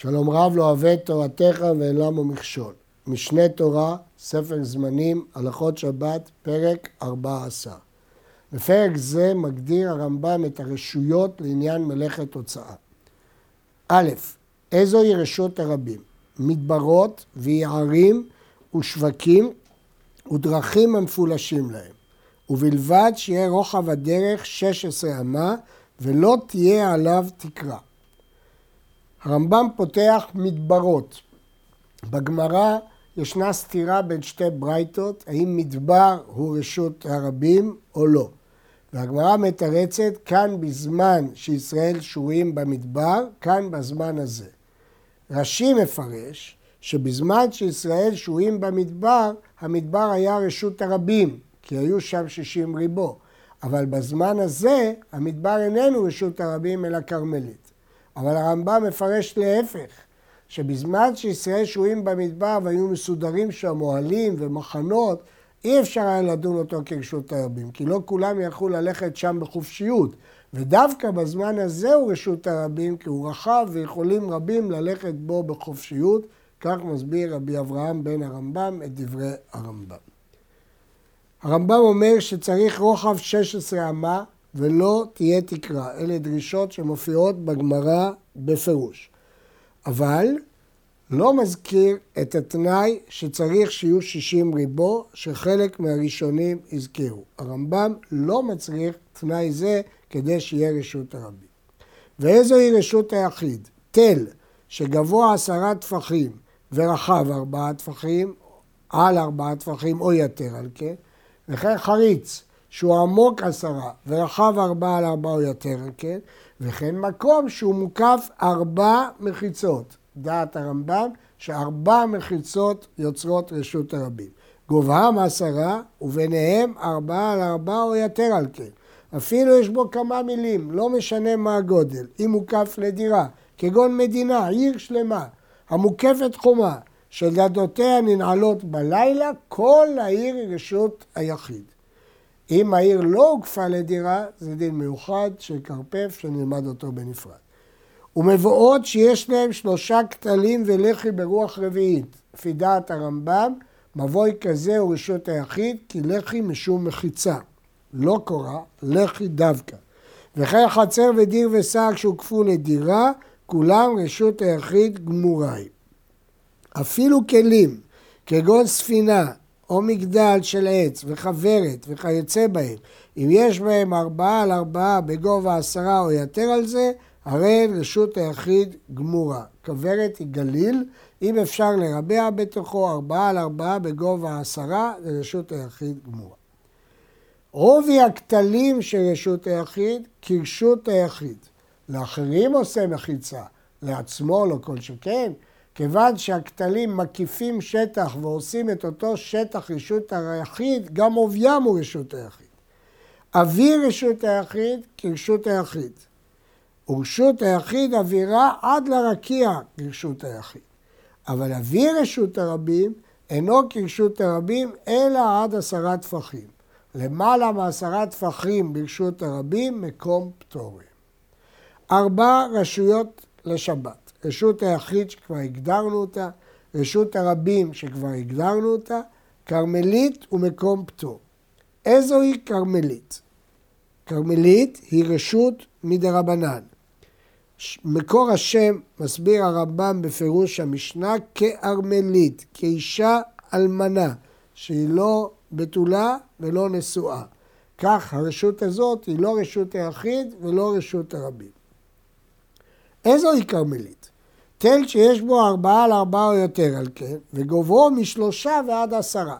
שלום רב לא אוהב תורתך ואין למו מכשול. משנה תורה, ספר זמנים, הלכות שבת, פרק 14. בפרק זה מגדיר הרמב"ם את הרשויות לעניין מלאכת הוצאה. א', איזוהי רשות הרבים? מדברות ויערים ושווקים ודרכים המפולשים להם, ובלבד שיהיה רוחב הדרך 16 אמה ולא תהיה עליו תקרה. הרמב"ם פותח מדברות. בגמרא ישנה סתירה בין שתי ברייתות, האם מדבר הוא רשות הרבים או לא. והגמרא מתרצת כאן בזמן שישראל שרויים במדבר, כאן בזמן הזה. רש"י מפרש שבזמן שישראל שרויים במדבר, המדבר היה רשות הרבים, כי היו שם שישים ריבו. אבל בזמן הזה המדבר איננו רשות הרבים אלא כרמלית. אבל הרמב"ם מפרש להפך, שבזמן שישראל שוהים במדבר והיו מסודרים שם אוהלים ומחנות, אי אפשר היה לדון אותו כרשות הרבים, כי לא כולם יכלו ללכת שם בחופשיות. ודווקא בזמן הזה הוא רשות הרבים, כי הוא רחב ויכולים רבים ללכת בו בחופשיות, כך מסביר רבי אברהם בן הרמב"ם את דברי הרמב"ם. הרמב"ם אומר שצריך רוחב 16 אמה ולא תהיה תקרה. אלה דרישות שמופיעות בגמרא בפירוש. אבל לא מזכיר את התנאי שצריך שיהיו 60 ריבו, שחלק מהראשונים הזכירו. הרמב"ם לא מצריך תנאי זה כדי שיהיה רשות הרבים. ואיזוהי רשות היחיד? תל שגבוה עשרה טפחים ורחב ארבעה טפחים, על ארבעה טפחים או יתר על כן, וכן חריץ שהוא עמוק עשרה ורחב ארבעה על ארבעה או יותר כן, וכן מקום שהוא מוקף ארבע מחיצות. דעת הרמב"ם שארבע מחיצות יוצרות רשות הרבים. גובהם עשרה וביניהם ארבעה על ארבעה או יותר על כן. אפילו יש בו כמה מילים, לא משנה מה הגודל, אם מוקף לדירה, כגון מדינה, עיר שלמה, המוקפת חומה, שדלתותיה ננעלות בלילה, כל העיר היא רשות היחיד. אם העיר לא הוקפה לדירה, זה דין מיוחד של כרפף שנלמד אותו בנפרד. ומבואות שיש להם שלושה כתלים ולחי ברוח רביעית. לפי דעת הרמב"ם, מבוי כזה הוא רשות היחיד, כי לחי משום מחיצה. לא קורה, לחי דווקא. וכן חצר ודיר ושק שהוקפו לדירה, כולם רשות היחיד גמורה היא. אפילו כלים, כגון ספינה או מגדל של עץ וכוורת וכיוצא בהם, אם יש בהם ארבעה על ארבעה בגובה עשרה או יותר על זה, הרי רשות היחיד גמורה. כוורת היא גליל, אם אפשר לרבע בתוכו ארבעה על ארבעה בגובה עשרה, לרשות היחיד גמורה. עובי הכתלים של רשות היחיד כרשות היחיד. לאחרים עושה מחיצה, לעצמו לא כל שכן. כיוון שהכתלים מקיפים שטח ועושים את אותו שטח רשות היחיד, גם עוביים הוא רשות היחיד. אבי רשות היחיד כרשות היחיד. ורשות היחיד אווירה עד לרקיע כרשות היחיד. אבל אבי רשות הרבים אינו כרשות הרבים, אלא עד עשרה טפחים. למעלה מעשרה טפחים ברשות הרבים, מקום פטורים. ארבע רשויות לשבת. רשות היחיד שכבר הגדרנו אותה, רשות הרבים שכבר הגדרנו אותה, כרמלית ומקום פטור. איזוהי כרמלית? כרמלית היא רשות מדרבנן. מקור השם, מסביר הרמב"ם בפירוש המשנה, כארמלית, כאישה אלמנה, שהיא לא בתולה ולא נשואה. כך הרשות הזאת היא לא רשות היחיד ולא רשות הרבים. איזוהי כרמלית? תל שיש בו ארבעה על ארבעה או יותר על כן, וגובהו משלושה ועד עשרה,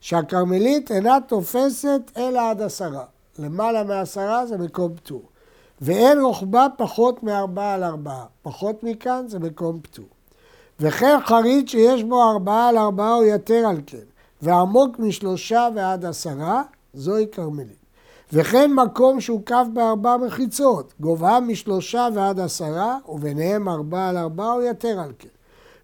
שהכרמלית אינה תופסת אלא עד עשרה. למעלה מעשרה זה מקום פטור. ואין רוחבה פחות מארבעה על ארבעה. פחות מכאן זה מקום פטור. וכן חריץ שיש בו ארבעה על ארבעה או יותר על כן, ועמוק משלושה ועד עשרה, זוהי כרמלית. וכן מקום שהוקף בארבע מחיצות, גובהם משלושה ועד עשרה, וביניהם ארבע על ארבע או יתר על כן.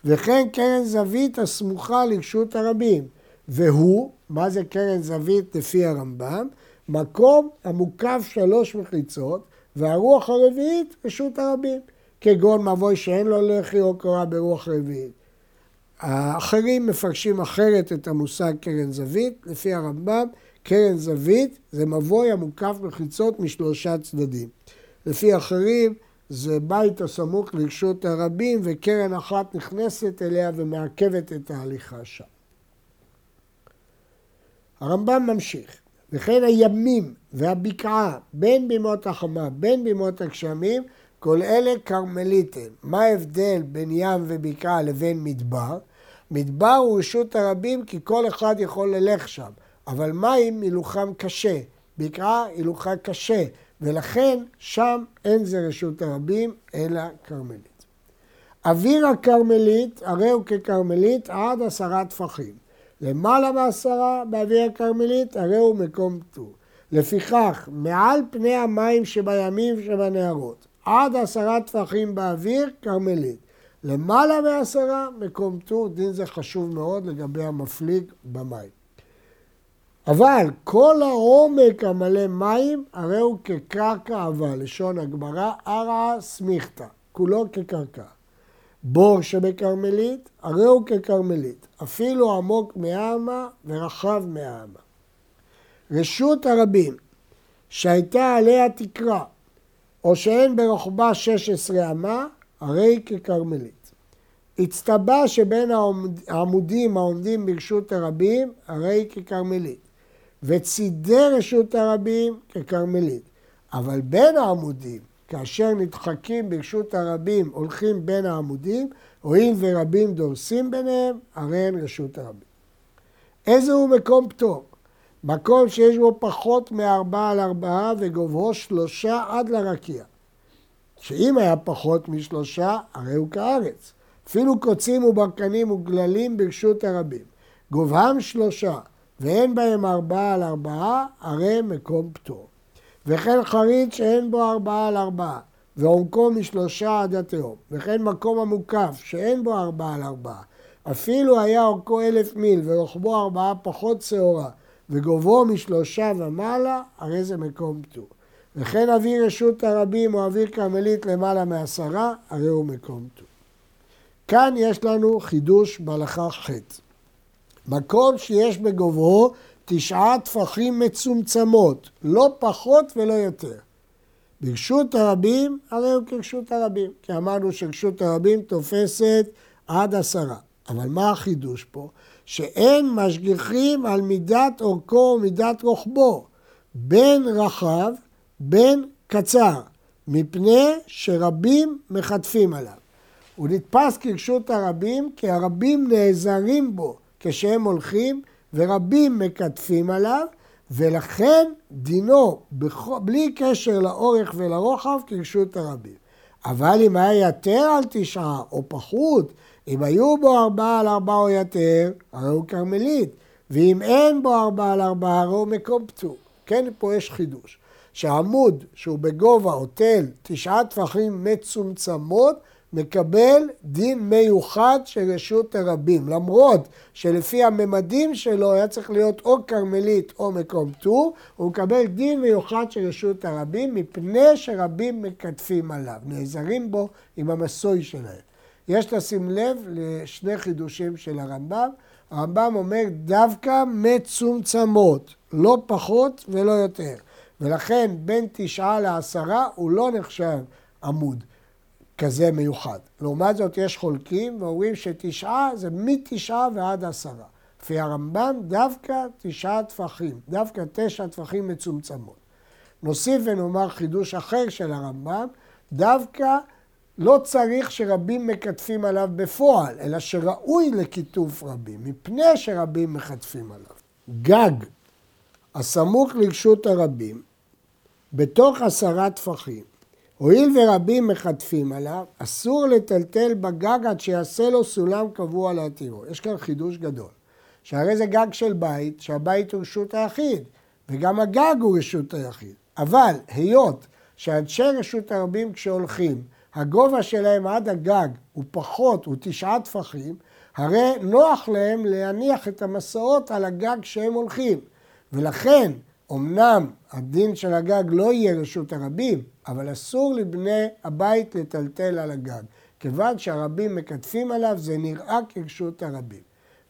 וכן קרן זווית הסמוכה לרשות הרבים. והוא, מה זה קרן זווית לפי הרמב"ם? מקום המוקף שלוש מחיצות, והרוח הרביעית רשות הרבים. כגון מבוי שאין לו לחי או קורה ברוח רביעית. האחרים מפרשים אחרת את המושג קרן זווית, לפי הרמב"ם קרן זווית זה מבוי המוקף בחיצות משלושה צדדים. לפי אחרים זה בית הסמוך לרשות הרבים וקרן אחת נכנסת אליה ומעכבת את ההליכה שם. הרמב"ם ממשיך, וכן הימים והבקעה בין בימות החמה בין בימות הגשמים כל אלה כרמליתם. מה ההבדל בין ים ובקעה לבין מדבר? מדבר הוא רשות הרבים כי כל אחד יכול ללך שם, אבל מים הילוכם קשה, בקעה הילוכה קשה, ולכן שם אין זה רשות הרבים אלא כרמלית. אוויר הכרמלית הרי הוא ככרמלית עד עשרה טפחים. למעלה מעשרה באוויר הכרמלית הרי הוא מקום פטור. לפיכך, מעל פני המים שבימים שבנהרות, עד עשרה טפחים באוויר, כרמלית. למעלה מעשרה, מקום פטור, דין זה חשוב מאוד לגבי המפליג במים. אבל כל העומק המלא מים, הרי הוא כקרקע אבל, לשון הגמרא, ערא סמיכתא, כולו כקרקע. בור שבכרמלית, הרי הוא ככרמלית, אפילו עמוק מהאמה ורחב מהאמה. רשות הרבים שהייתה עליה תקרה, או שאין ברוחבה 16 אמה, הרי ככרמלית. הצטבה שבין העמודים העומדים ברשות הרבים, הרי ככרמלית. וצידי רשות הרבים ככרמלית. אבל בין העמודים, כאשר נדחקים ברשות הרבים, הולכים בין העמודים, הואיל ורבים דורסים ביניהם, הרי הם רשות הרבים. איזה הוא מקום פטור? מקום שיש בו פחות מארבעה על ארבעה וגובהו שלושה עד לרקיע. שאם היה פחות משלושה, הרי הוא כארץ. אפילו קוצים וברקנים וגללים ברשות הרבים. גובהם שלושה ואין בהם ארבעה על ארבעה, הרי מקום פטור. וכן חריץ שאין בו ארבעה על ארבעה, ועומקו משלושה עד התהום. וכן מקום המוקף שאין בו ארבעה על ארבעה. אפילו היה אורכו אלף מיל ורוחבו ארבעה פחות שעורה, וגובהו משלושה ומעלה, הרי זה מקום פטור. וכן אוויר רשות הרבים או אוויר כרמלית למעלה מעשרה, הרי הוא מקום פטור. כאן יש לנו חידוש בהלכה ח'. מקום שיש בגובהו תשעה טפחים מצומצמות, לא פחות ולא יותר. ברשות הרבים, הרי הוא כרשות הרבים, כי אמרנו שרשות הרבים תופסת עד עשרה. אבל מה החידוש פה? שאין משגיחים על מידת אורכו ומידת רוחבו, בין רחב, בין קצר, מפני שרבים מחטפים עליו. הוא נתפס כרשות הרבים, כי הרבים נעזרים בו כשהם הולכים, ורבים מקטפים עליו, ולכן דינו, בלי קשר לאורך ולרוחב, כרשות הרבים. אבל אם היה יתר על תשעה או פחות, אם היו בו ארבעה על ארבעה או יתר, הרי הוא כרמלית, ואם אין בו ארבעה על ארבעה, הרי הוא מקום פטור. כן, פה יש חידוש. שעמוד שהוא בגובה או תל תשעה טפחים מצומצמות, מקבל דין מיוחד של רשות הרבים, למרות שלפי הממדים שלו היה צריך להיות או כרמלית או מקום טור, הוא מקבל דין מיוחד של רשות הרבים מפני שרבים מקטפים עליו, נעזרים בו עם המסוי שלהם. יש לשים לב לשני חידושים של הרמב"ם. הרמב"ם אומר דווקא מצומצמות, לא פחות ולא יותר. ולכן בין תשעה לעשרה הוא לא נחשב עמוד. כזה מיוחד. לעומת זאת יש חולקים ואומרים שתשעה זה מתשעה ועד עשרה. לפי הרמב"ם דווקא תשעה טפחים, דווקא תשע טפחים מצומצמות. נוסיף ונאמר חידוש אחר של הרמב"ם, דווקא לא צריך שרבים מקטפים עליו בפועל, אלא שראוי לכיתוף רבים, מפני שרבים מקטפים עליו. גג הסמוך לרשות הרבים, בתוך עשרה טפחים, הואיל ורבים מחטפים עליו, אסור לטלטל בגג עד שיעשה לו סולם קבוע להתירו. יש כאן חידוש גדול. שהרי זה גג של בית, שהבית הוא רשות היחיד, וגם הגג הוא רשות היחיד. אבל היות שאנשי רשות הרבים כשהולכים, הגובה שלהם עד הגג הוא פחות, הוא תשעה טפחים, הרי נוח להם להניח את המסעות על הגג שהם הולכים. ולכן, אמנם הדין של הגג לא יהיה רשות הרבים, אבל אסור לבני הבית לטלטל על הגג. כיוון שהרבים מקטפים עליו, זה נראה כרשות הרבים.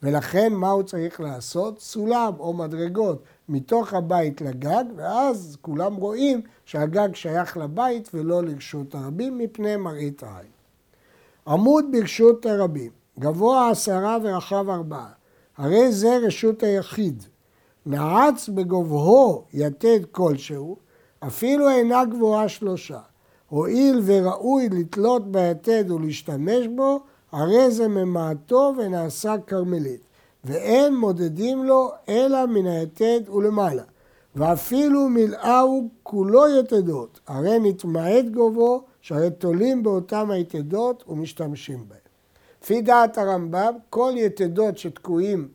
ולכן מה הוא צריך לעשות? סולם או מדרגות מתוך הבית לגג, ואז כולם רואים שהגג שייך לבית ולא לרשות הרבים מפני מראית העין. עמוד ברשות הרבים, גבוה עשרה ורחב ארבעה, הרי זה רשות היחיד. נעץ בגובהו יתד כלשהו, אפילו אינה גבוהה שלושה. הואיל וראוי לתלות ביתד ולהשתמש בו, הרי זה ממעטו ונעשה כרמלית. ואין מודדים לו אלא מן היתד ולמעלה. ואפילו מלאהו כולו יתדות, הרי נתמעט גובו, שהרי תולים באותם היתדות ומשתמשים בהם. לפי דעת הרמב"ם, כל יתדות שתקועים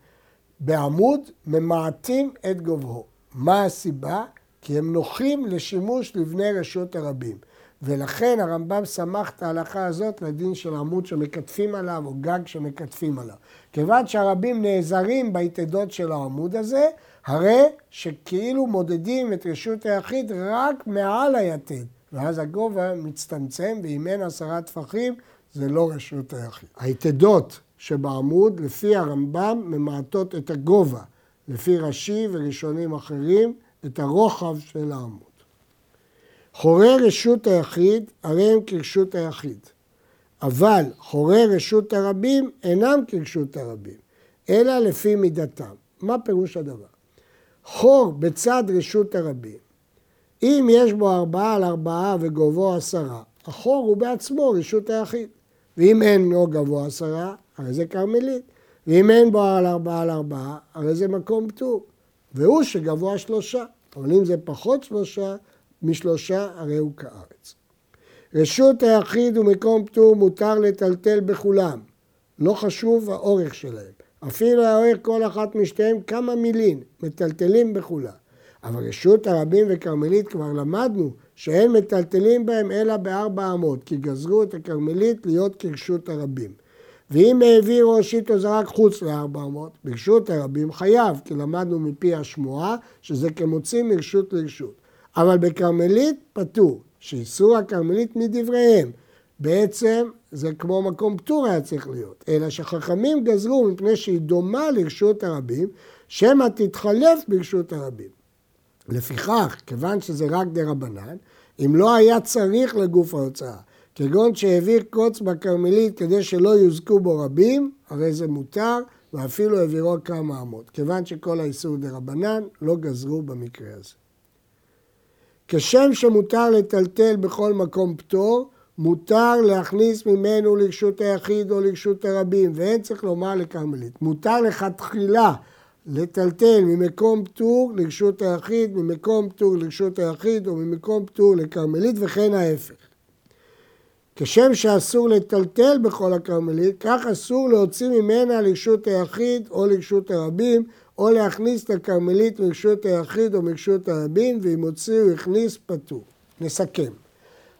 בעמוד ממעטים את גובהו. מה הסיבה? כי הם נוחים לשימוש לבני רשות הרבים. ולכן הרמב"ם סמך את ההלכה הזאת לדין של עמוד שמקטפים עליו או גג שמקטפים עליו. כיוון שהרבים נעזרים ביתדות של העמוד הזה, הרי שכאילו מודדים את רשות היחיד רק מעל היתד, ואז הגובה מצטמצם, ואם אין עשרה טפחים, זה לא רשות היחיד. היתדות שבעמוד, לפי הרמב"ם, ממעטות את הגובה, לפי רש"י וראשונים אחרים, את הרוחב של העמוד. חורי רשות היחיד, הרי הם כרשות היחיד. אבל חורי רשות הרבים אינם כרשות הרבים, אלא לפי מידתם. מה פירוש הדבר? חור בצד רשות הרבים, אם יש בו ארבעה על ארבעה וגובהו עשרה, החור הוא בעצמו רשות היחיד. ואם אין לו גבוה עשרה, הרי זה כרמלית. ואם אין בו על ארבעה על ארבעה, הרי זה מקום פטור. והוא שגבוה שלושה. אבל אם זה פחות שלושה, משלושה הרי הוא כארץ. רשות היחיד ומקום פטור מותר לטלטל בכולם, לא חשוב האורך שלהם. אפילו האורך כל אחת משתיהם כמה מילים, מטלטלים בכולם. אבל רשות הרבים וכרמלית כבר למדנו שאין מטלטלים בהם אלא בארבע אמות, כי גזרו את הכרמלית להיות כרשות הרבים. ואם העביר ראשית או זרק חוץ לארבע אמות, ברשות הרבים חייב, כי למדנו מפי השמועה שזה כמוציא מרשות לרשות. אבל בכרמלית פטור, שאיסור הכרמלית מדבריהם. בעצם זה כמו מקום פטור היה צריך להיות, אלא שחכמים גזרו מפני שהיא דומה לרשות הרבים, שמא תתחלף ברשות הרבים. לפיכך, כיוון שזה רק דה רבנן, אם לא היה צריך לגוף ההוצאה, כגון שהעביר קוץ בכרמלית כדי שלא יוזקו בו רבים, הרי זה מותר, ואפילו העבירו כמה אמות. כיוון שכל האיסור דה רבנן, לא גזרו במקרה הזה. כשם שמותר לטלטל בכל מקום פטור, מותר להכניס ממנו לרשות היחיד או לרשות הרבים, ואין צריך לומר לכרמלית. מותר לכתחילה לטלטל ממקום פטור לרשות היחיד, ממקום פטור לרשות היחיד או ממקום פטור לכרמלית וכן ההפך. כשם שאסור לטלטל בכל הכרמלית, כך אסור להוציא ממנה לרשות היחיד או לרשות הרבים או להכניס את הכרמלית מרשות היחיד או מרשות הרבים, ואם הוציאו הכניס פטור. נסכם.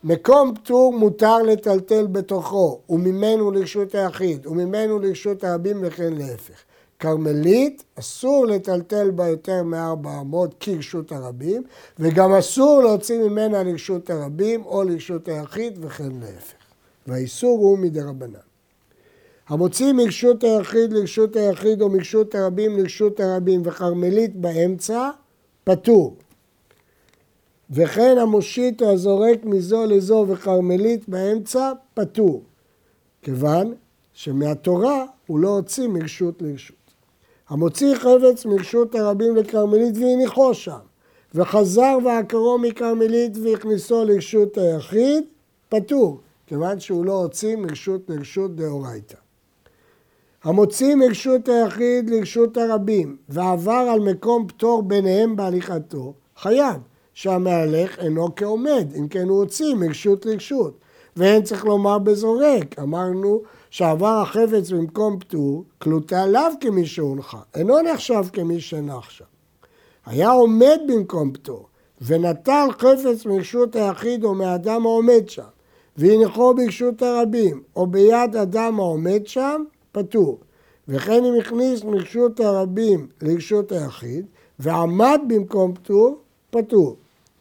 מקום פטור מותר לטלטל בתוכו, וממנו לרשות היחיד, וממנו לרשות הרבים וכן להפך. כרמלית, אסור לטלטל בה יותר מארבע אמות כרשות הרבים, וגם אסור להוציא ממנה לרשות הרבים או לרשות היחיד וכן להפך. והאיסור הוא מדרבנן. המוציא מרשות היחיד לרשות היחיד או מרשות הרבים לרשות הרבים וכרמלית באמצע, פטור. וכן המושיט או הזורק מזו לזו וכרמלית באמצע, פטור. כיוון שמהתורה הוא לא הוציא מרשות לרשות. המוציא חפץ מרשות הרבים לכרמלית והניחו שם, וחזר ועקרו מכרמלית והכניסו לרשות היחיד, פטור, כיוון שהוא לא הוציא מרשות לרשות דאורייתא. המוציא מרשות היחיד לרשות הרבים ועבר על מקום פטור ביניהם בהליכתו, חייב שהמהלך אינו כעומד, אם כן הוא הוציא מרשות לרשות. ואין צריך לומר בזורק, אמרנו שעבר החפץ במקום פטור, קלוטה לאו כמי שהונחה, אינו נחשב כמי שנח שם. היה עומד במקום פטור, ונטל חפץ מרשות היחיד או מאדם העומד שם, והניחו ברשות הרבים, או ביד אדם העומד שם, פטור. וכן אם הכניס מרשות הרבים לרשות היחיד ועמד במקום פטור, פטור.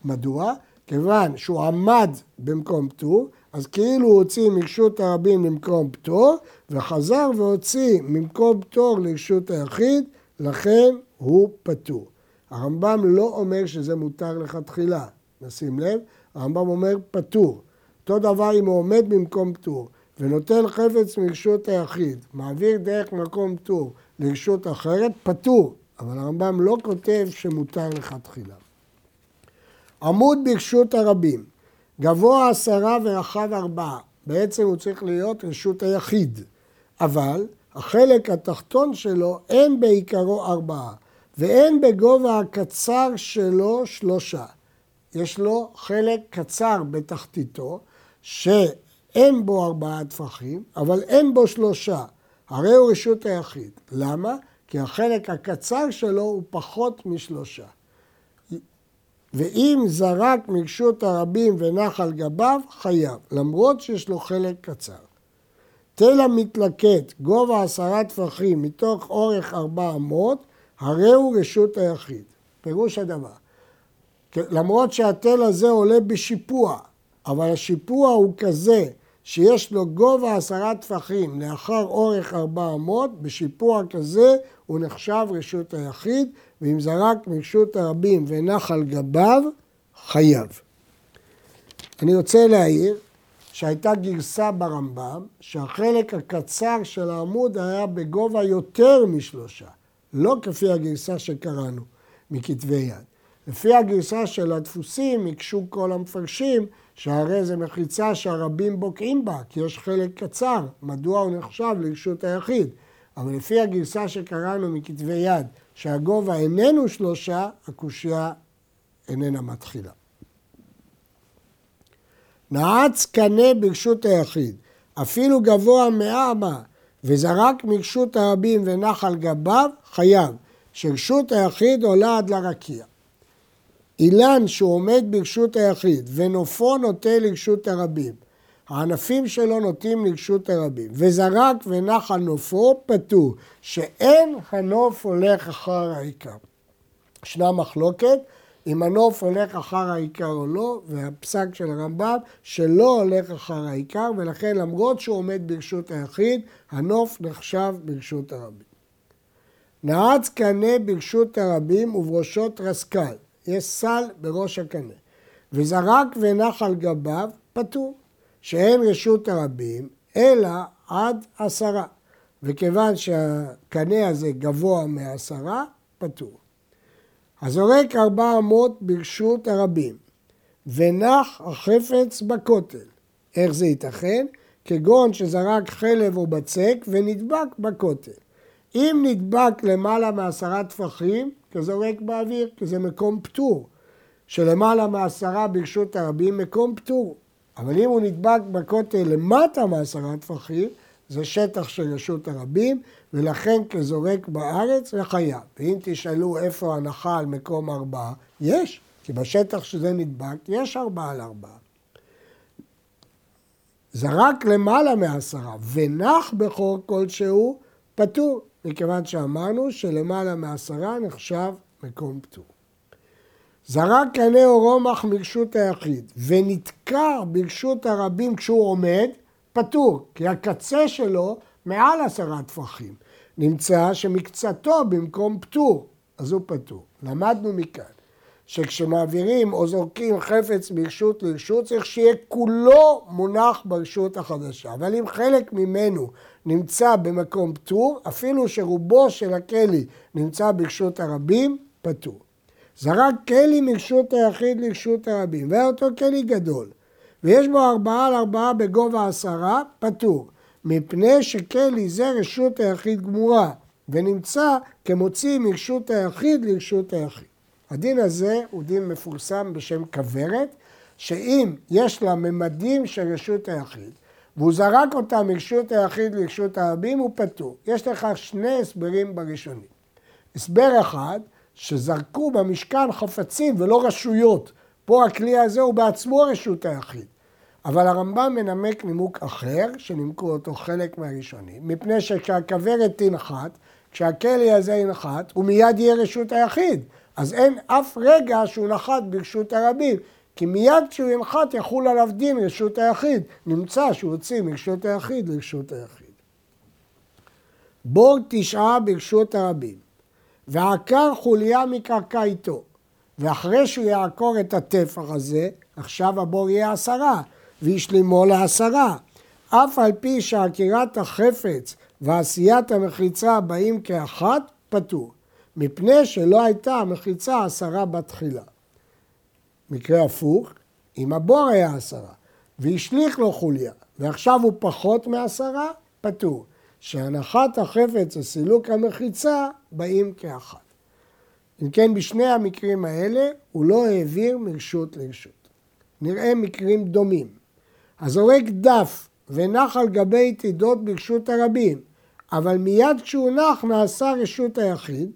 מדוע? כיוון שהוא עמד במקום פטור, אז כאילו הוא הוציא מרשות הרבים למקום פטור, וחזר והוציא ממקום פטור לרשות היחיד, לכן הוא פטור. הרמב"ם לא אומר שזה מותר לכתחילה, נשים לב, הרמב"ם אומר פטור. אותו דבר אם הוא עומד במקום פטור ונותן חפץ מרשות היחיד, מעביר דרך מקום פטור לרשות אחרת, פטור. אבל הרמב"ם לא כותב שמותר לכתחילה. עמוד ברשות הרבים, גבוה עשרה ורחב ארבעה, בעצם הוא צריך להיות רשות היחיד, אבל החלק התחתון שלו אין בעיקרו ארבעה, ואין בגובה הקצר שלו שלושה. יש לו חלק קצר בתחתיתו, שאין בו ארבעה טפחים, אבל אין בו שלושה. הרי הוא רשות היחיד. למה? כי החלק הקצר שלו הוא פחות משלושה. ואם זרק מרשות הרבים ונח על גביו, חייב, למרות שיש לו חלק קצר. תל המתלקט, גובה עשרה טפחים מתוך אורך ארבע אמות, הרי הוא רשות היחיד. פירוש הדבר. למרות שהתל הזה עולה בשיפוע, אבל השיפוע הוא כזה שיש לו גובה עשרה טפחים לאחר אורך ארבע אמות, בשיפוע כזה הוא נחשב רשות היחיד, ואם זרק מרשות הרבים ונח על גביו, חייב. אני רוצה להעיר שהייתה גרסה ברמב"ם שהחלק הקצר של העמוד היה בגובה יותר משלושה, לא כפי הגרסה שקראנו מכתבי יד. לפי הגרסה של הדפוסים, הקשו כל המפרשים שהרי זו מחיצה שהרבים בוקעים בה, כי יש חלק קצר, מדוע הוא נחשב לרשות היחיד. אבל לפי הגרסה שקראנו מכתבי יד, שהגובה איננו שלושה, הקושייה איננה מתחילה. נעץ קנה ברשות היחיד, אפילו גבוה מאה אמה, וזרק מרשות הרבים ונח על גביו, חייב, שרשות היחיד עולה עד לרקיע. אילן שהוא עומד ברשות היחיד ונופו נוטה לרשות הרבים, הענפים שלו נוטים לרשות הרבים, וזרק ונח על נופו, פטור, שאין הנוף הולך אחר העיקר. ישנה מחלוקת אם הנוף הולך אחר העיקר או לא, והפסק של הרמב"ם שלא הולך אחר העיקר, ולכן למרות שהוא עומד ברשות היחיד, הנוף נחשב ברשות הרבים. נעץ קנה ברשות הרבים ובראשו טרסקל, יש סל בראש הקנה, וזרק ונח על גביו, פטור. שאין רשות הרבים, אלא עד עשרה. וכיוון שהקנה הזה גבוה מעשרה, פטור. הזורק ארבע אמות ברשות הרבים, ונח החפץ בכותל. איך זה ייתכן? כגון שזרק חלב או בצק ונדבק בכותל. אם נדבק למעלה מעשרה טפחים, כזורק באוויר, כי זה מקום פטור. שלמעלה מעשרה ברשות הרבים, מקום פטור. אבל אם הוא נדבק בכותל למטה מעשרה טפחים, זה שטח של רשות הרבים, ולכן כזורק בארץ זה חייב. ואם תשאלו איפה הנחה על מקום ארבעה, יש, כי בשטח שזה נדבק יש ארבעה על ארבעה. זרק למעלה מעשרה ונח בחור כלשהו, פטור, מכיוון שאמרנו שלמעלה מעשרה נחשב מקום פטור. זרק קנה או רומח מרשות היחיד ונתקע ברשות הרבים כשהוא עומד, פטור, כי הקצה שלו מעל עשרה טפחים. נמצא שמקצתו במקום פטור, אז הוא פטור. למדנו מכאן שכשמעבירים או זורקים חפץ מרשות לרשות צריך שיהיה כולו מונח ברשות החדשה. אבל אם חלק ממנו נמצא במקום פטור, אפילו שרובו של הכלי נמצא ברשות הרבים, פטור. זרק כלי מרשות היחיד לרשות הרבים, והיה אותו כלי גדול, ויש בו ארבעה על ארבעה בגובה עשרה, פטור, מפני שכלי זה רשות היחיד גמורה, ונמצא כמוציא מרשות היחיד לרשות היחיד. הדין הזה הוא דין מפורסם בשם כוורת, שאם יש לה ממדים של רשות היחיד, והוא זרק אותה מרשות היחיד לרשות הרבים, הוא פטור. יש לך שני הסברים בראשונים. הסבר אחד, שזרקו במשכן חפצים ולא רשויות. פה הכלי הזה הוא בעצמו רשות היחיד. אבל הרמב"ם מנמק נימוק אחר, שנימקו אותו חלק מהראשונים, מפני שכשהכוורת תנחת, כשהכלי הזה ינחת, הוא מיד יהיה רשות היחיד. אז אין אף רגע שהוא נחת ברשות הרבים, כי מיד כשהוא ינחת יחול עליו דין רשות היחיד. נמצא שהוא הוציא מרשות היחיד לרשות היחיד. בור תשעה ברשות הרבים, ועקר חוליה מקרקע איתו, ואחרי שהוא יעקור את הטפח הזה, עכשיו הבור יהיה עשרה, וישלימו לעשרה. אף על פי שעקירת החפץ ועשיית המחיצה באים כאחת, פטור. מפני שלא הייתה המחיצה עשרה בתחילה. מקרה הפוך, אם הבור היה עשרה והשליך לו חוליה ועכשיו הוא פחות מעשרה, פטור. שהנחת החפץ וסילוק המחיצה באים כאחת. אם כן, בשני המקרים האלה הוא לא העביר מרשות לרשות. נראה מקרים דומים. הזורק דף ונח על גבי יתידות ברשות הרבים, אבל מיד כשהוא נח נעשה רשות היחיד,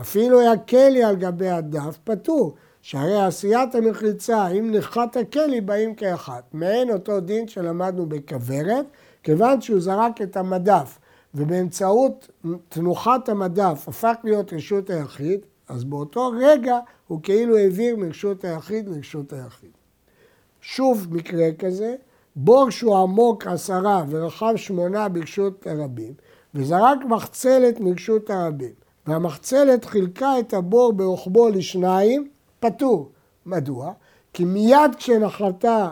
אפילו היה כלי על גבי הדף, פטור, שהרי עשיית המחיצה, אם נחת הכלי, באים כאחת. מעין אותו דין שלמדנו בכוורת, כיוון שהוא זרק את המדף, ובאמצעות תנוחת המדף הפך להיות רשות היחיד, אז באותו רגע הוא כאילו העביר מרשות היחיד לרשות היחיד. שוב מקרה כזה, בור שהוא עמוק עשרה ורחב שמונה ברשות הרבים, וזרק מחצלת מרשות הרבים, והמחצלת חילקה את הבור ברוחבו לשניים, פטור. מדוע? כי מיד כשנחתה,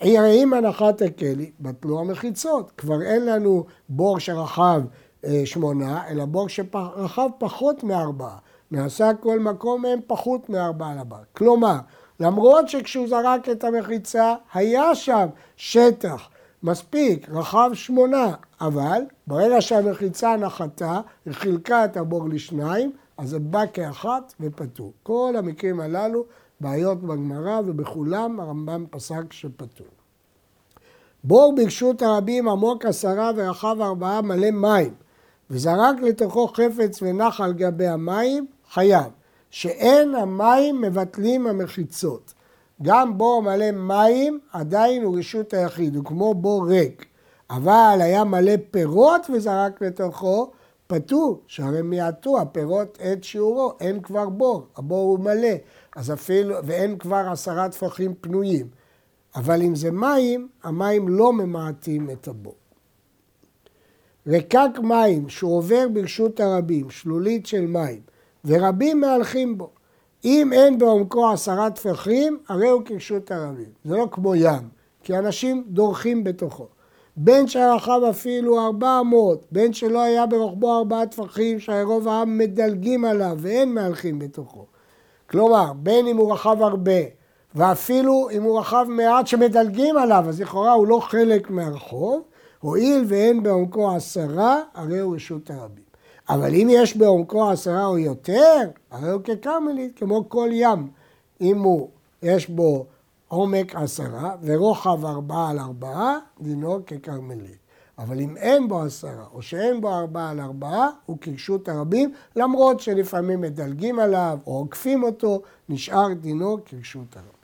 עם הנחת הכלי, בטלו המחיצות. כבר אין לנו בור שרחב אה, שמונה, אלא בור שרחב פחות מארבעה. נעשה כל מקום מהם פחות מארבעה לבר. כלומר, למרות שכשהוא זרק את המחיצה, היה שם שטח מספיק, רחב שמונה, אבל ברגע שהמחיצה נחתה, היא חילקה את הבור לשניים, אז זה בא כאחת ופטור. כל המקרים הללו בעיות בגמרא ובכולם הרמב"ם פסק שפטור. בור ברשות הרבים עמוק עשרה ורחב ארבעה מלא מים, וזרק לתוכו חפץ ונח על גבי המים, חייב. שאין המים מבטלים המחיצות. גם בור מלא מים עדיין הוא רשות היחיד, הוא כמו בור ריק. אבל היה מלא פירות וזרק לתוכו, פטור, שהרי מיעטו הפירות את שיעורו, אין כבר בור, הבור הוא מלא, אז אפילו, ואין כבר עשרה טפחים פנויים. אבל אם זה מים, המים לא ממעטים את הבור. רקק מים שהוא עובר ברשות הרבים, שלולית של מים, ורבים מהלכים בו. אם אין בעומקו עשרה טפחים, הרי הוא כרשות הרבים. זה לא כמו ים, כי אנשים דורכים בתוכו. בין שערכיו אפילו ארבע אמות, בין שלא היה ברוחבו ארבעה טפחים, שהרי רוב העם מדלגים עליו ואין מהלכים בתוכו. כלומר, בין אם הוא רחב הרבה, ואפילו אם הוא רחב מעט שמדלגים עליו, אז לכאורה הוא לא חלק מהרחוב, הואיל ואין בעומקו עשרה, הרי הוא רשות הרבים. אבל אם יש בעומקו עשרה או יותר, הרי הוא ככרמלית, כמו כל ים. אם הוא, יש בו עומק עשרה ורוחב ארבעה על ארבעה, דינו ככרמלית. אבל אם אין בו עשרה, או שאין בו ארבעה על ארבעה, הוא כרשות הרבים, למרות שלפעמים מדלגים עליו או עוקפים אותו, נשאר דינו כרשות הרבים.